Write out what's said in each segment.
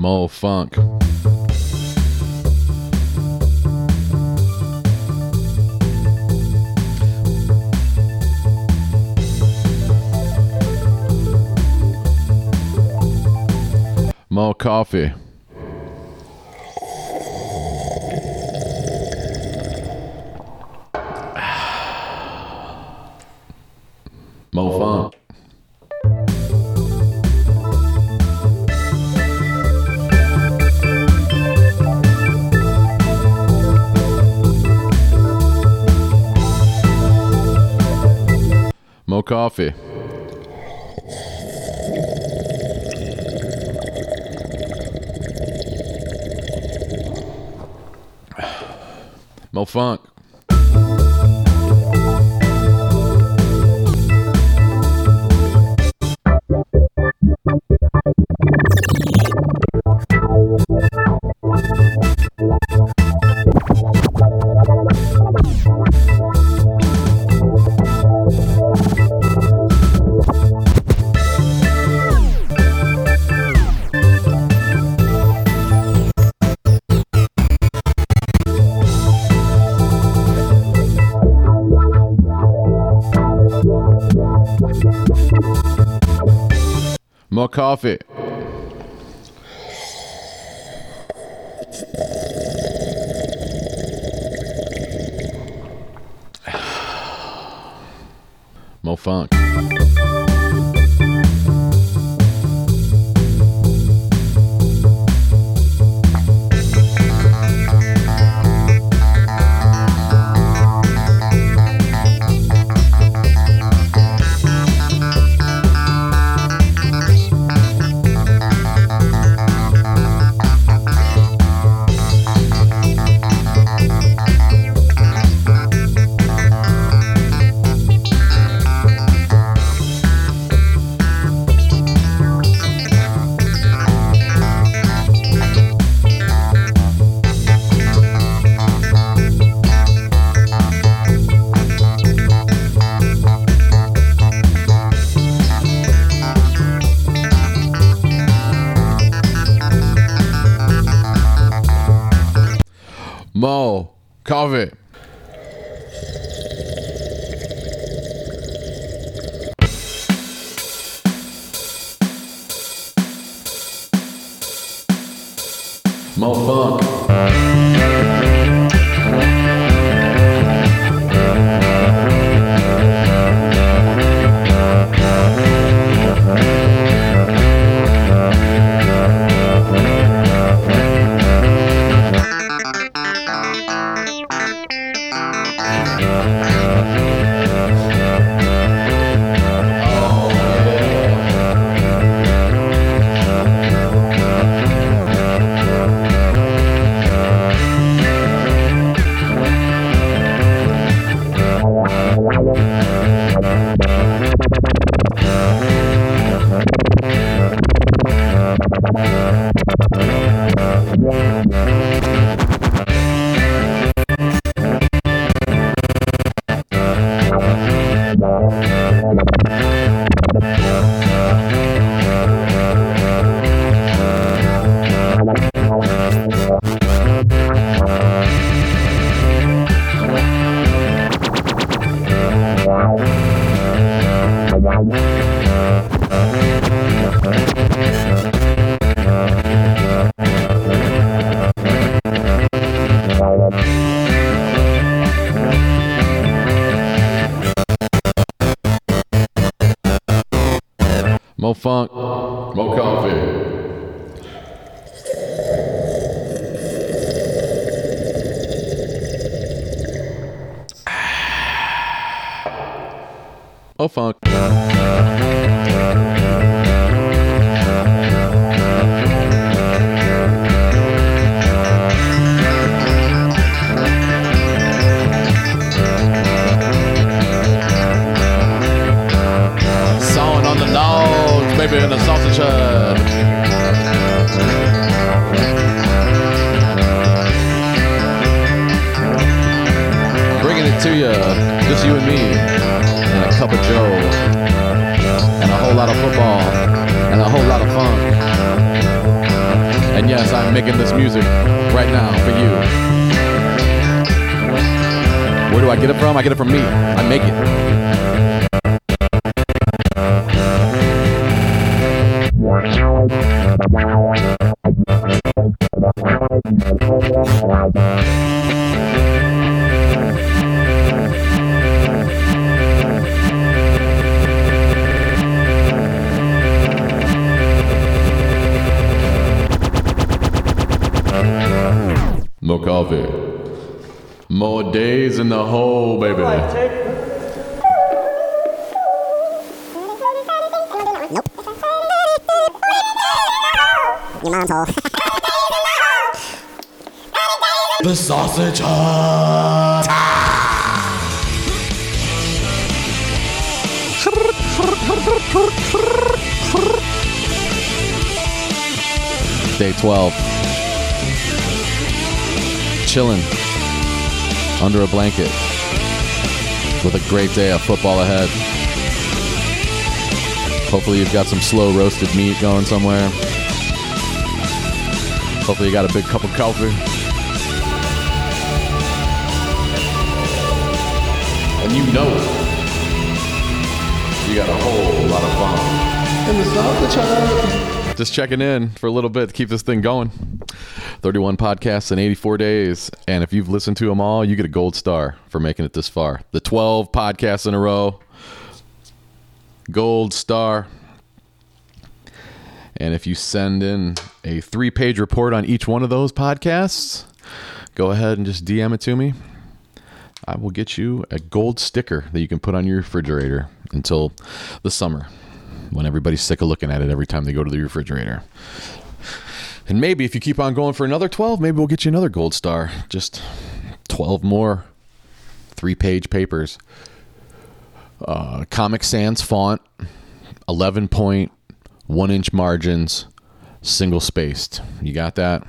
More funk. More coffee. More coffee. More funk. More coffee. More coffee. More funk. From? I get it from me. I make it. Your mom's hole. The sausage hut. Day 12. Chilling under a blanket with a great day of football ahead. Hopefully, you've got some slow roasted meat going somewhere. Hopefully, you got a big cup of coffee. and you know you got a whole lot of fun. In the sausage hut. Just checking in for a little bit to keep this thing going. 31 podcasts in 84 days. And if you've listened to them all, you get a gold star for making it this far. The 12 podcasts in a row, gold star. And if you send in a three page report on each one of those podcasts, go ahead and just DM it to me. I will get you a gold sticker that you can put on your refrigerator until the summer when everybody's sick of looking at it every time they go to the refrigerator. And maybe if you keep on going for another 12, maybe we'll get you another gold star. Just 12 more three page papers. Uh, Comic Sans font, 11.1 inch margins, single spaced. You got that?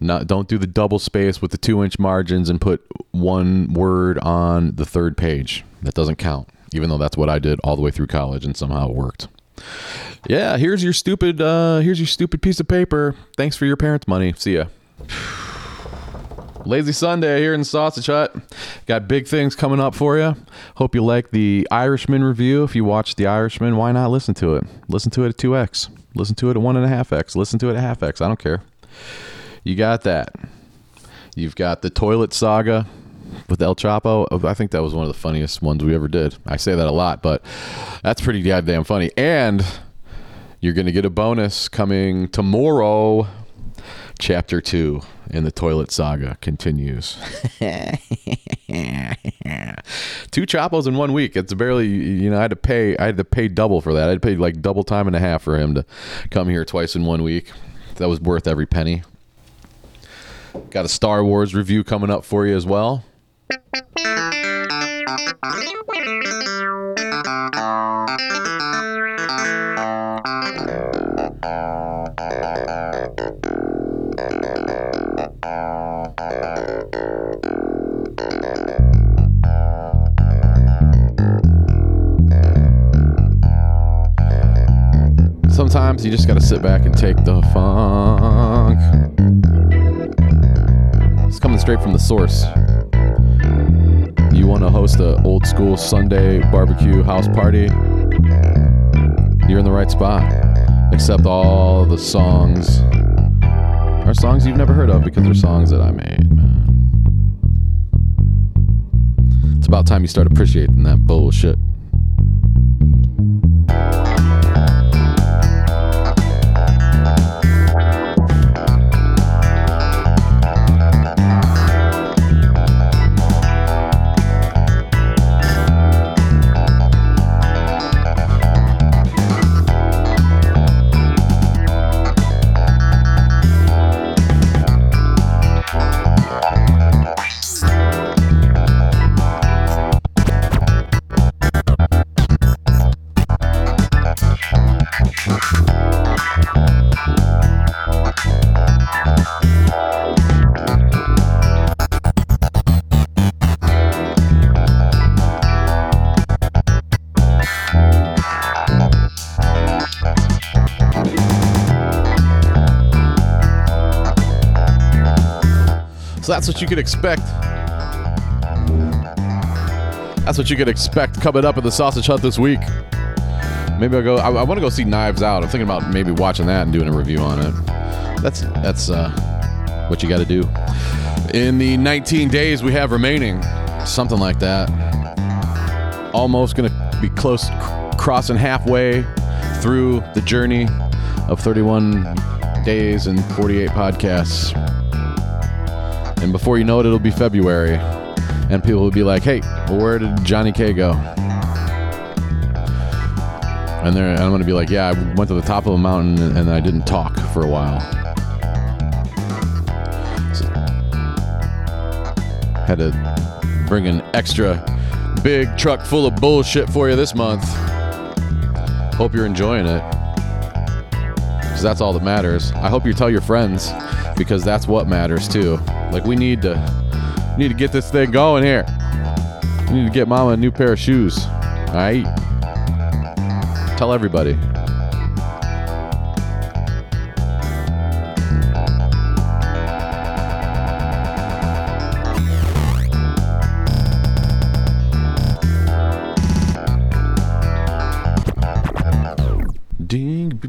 Not, don't do the double space with the two inch margins and put one word on the third page. That doesn't count, even though that's what I did all the way through college and somehow it worked. Yeah, here's your stupid uh here's your stupid piece of paper. Thanks for your parents' money. See ya. Lazy Sunday here in Sausage Hut. Got big things coming up for you. Hope you like the Irishman review. If you watched The Irishman, why not listen to it? Listen to it at 2x. Listen to it at 1.5x. Listen to it at half x. I don't care. You got that. You've got the Toilet Saga with El Chapo. Oh, I think that was one of the funniest ones we ever did. I say that a lot, but that's pretty goddamn funny. And you're going to get a bonus coming tomorrow. Chapter 2 in the Toilet Saga continues. Two Chapos in one week. It's barely, you know, I had to pay, I had to pay double for that. I pay like double time and a half for him to come here twice in one week. That was worth every penny. Got a Star Wars review coming up for you as well. Sometimes you just got to sit back and take the funk. It's coming straight from the source. Want to host a old school Sunday barbecue house party? You're in the right spot. Except all the songs are songs you've never heard of because they're songs that I made, man. It's about time you start appreciating that bullshit. That's what you could expect. That's what you could expect coming up at the Sausage Hut this week. Maybe I'll go. I, I want to go see Knives Out. I'm thinking about maybe watching that and doing a review on it. That's that's uh, what you got to do. In the 19 days we have remaining, something like that. Almost gonna be close, crossing halfway through the journey of 31 days and 48 podcasts. And before you know it, it'll be February. And people will be like, hey, where did Johnny K go? And, and I'm going to be like, yeah, I went to the top of a mountain and, and I didn't talk for a while. So, had to bring an extra big truck full of bullshit for you this month. Hope you're enjoying it. Because that's all that matters. I hope you tell your friends because that's what matters too. Like we need to need to get this thing going here. We need to get mama a new pair of shoes. Alright? Tell everybody. Ding,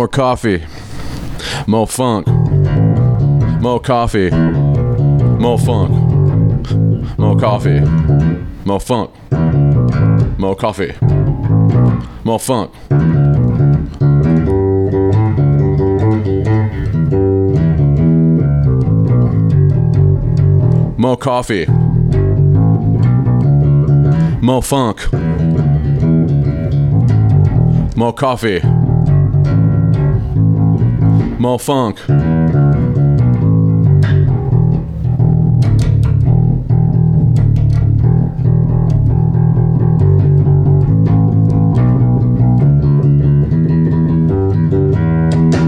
More coffee. More funk. More coffee. More funk. More coffee. More funk. More coffee. More funk. More coffee. More funk. More coffee. Mo Funk.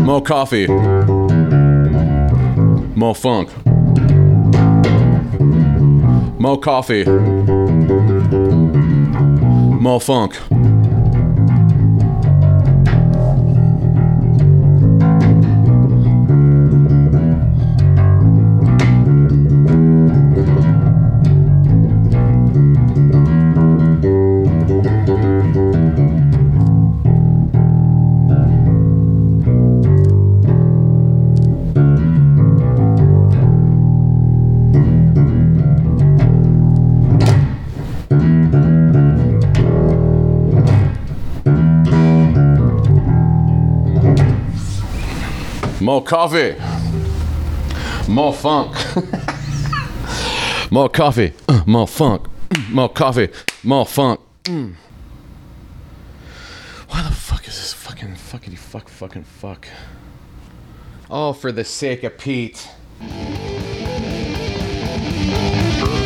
More Coffee. More Funk. More Coffee. More Funk. More coffee. More funk. more coffee. Uh, more funk. Mm, more coffee. More funk. Mm. Why the fuck is this fucking fuckity fuck fucking fuck? All for the sake of Pete.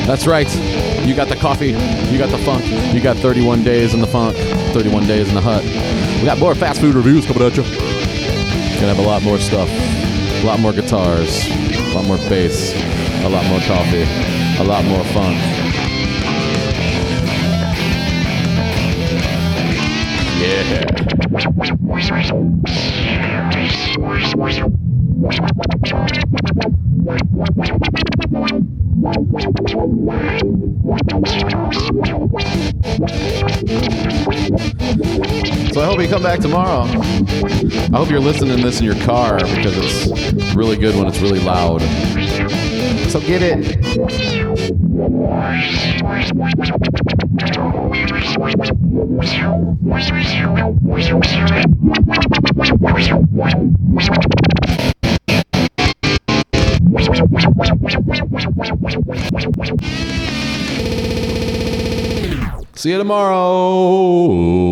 That's right. You got the coffee. You got the funk. You got 31 days in the funk. 31 days in the hut. We got more fast food reviews coming at you. Gonna have a lot more stuff, a lot more guitars, a lot more bass, a lot more coffee, a lot more fun. Yeah. So I hope you come back tomorrow. I hope you're listening to this in your car because it's really good when it's really loud. So get it. See you tomorrow.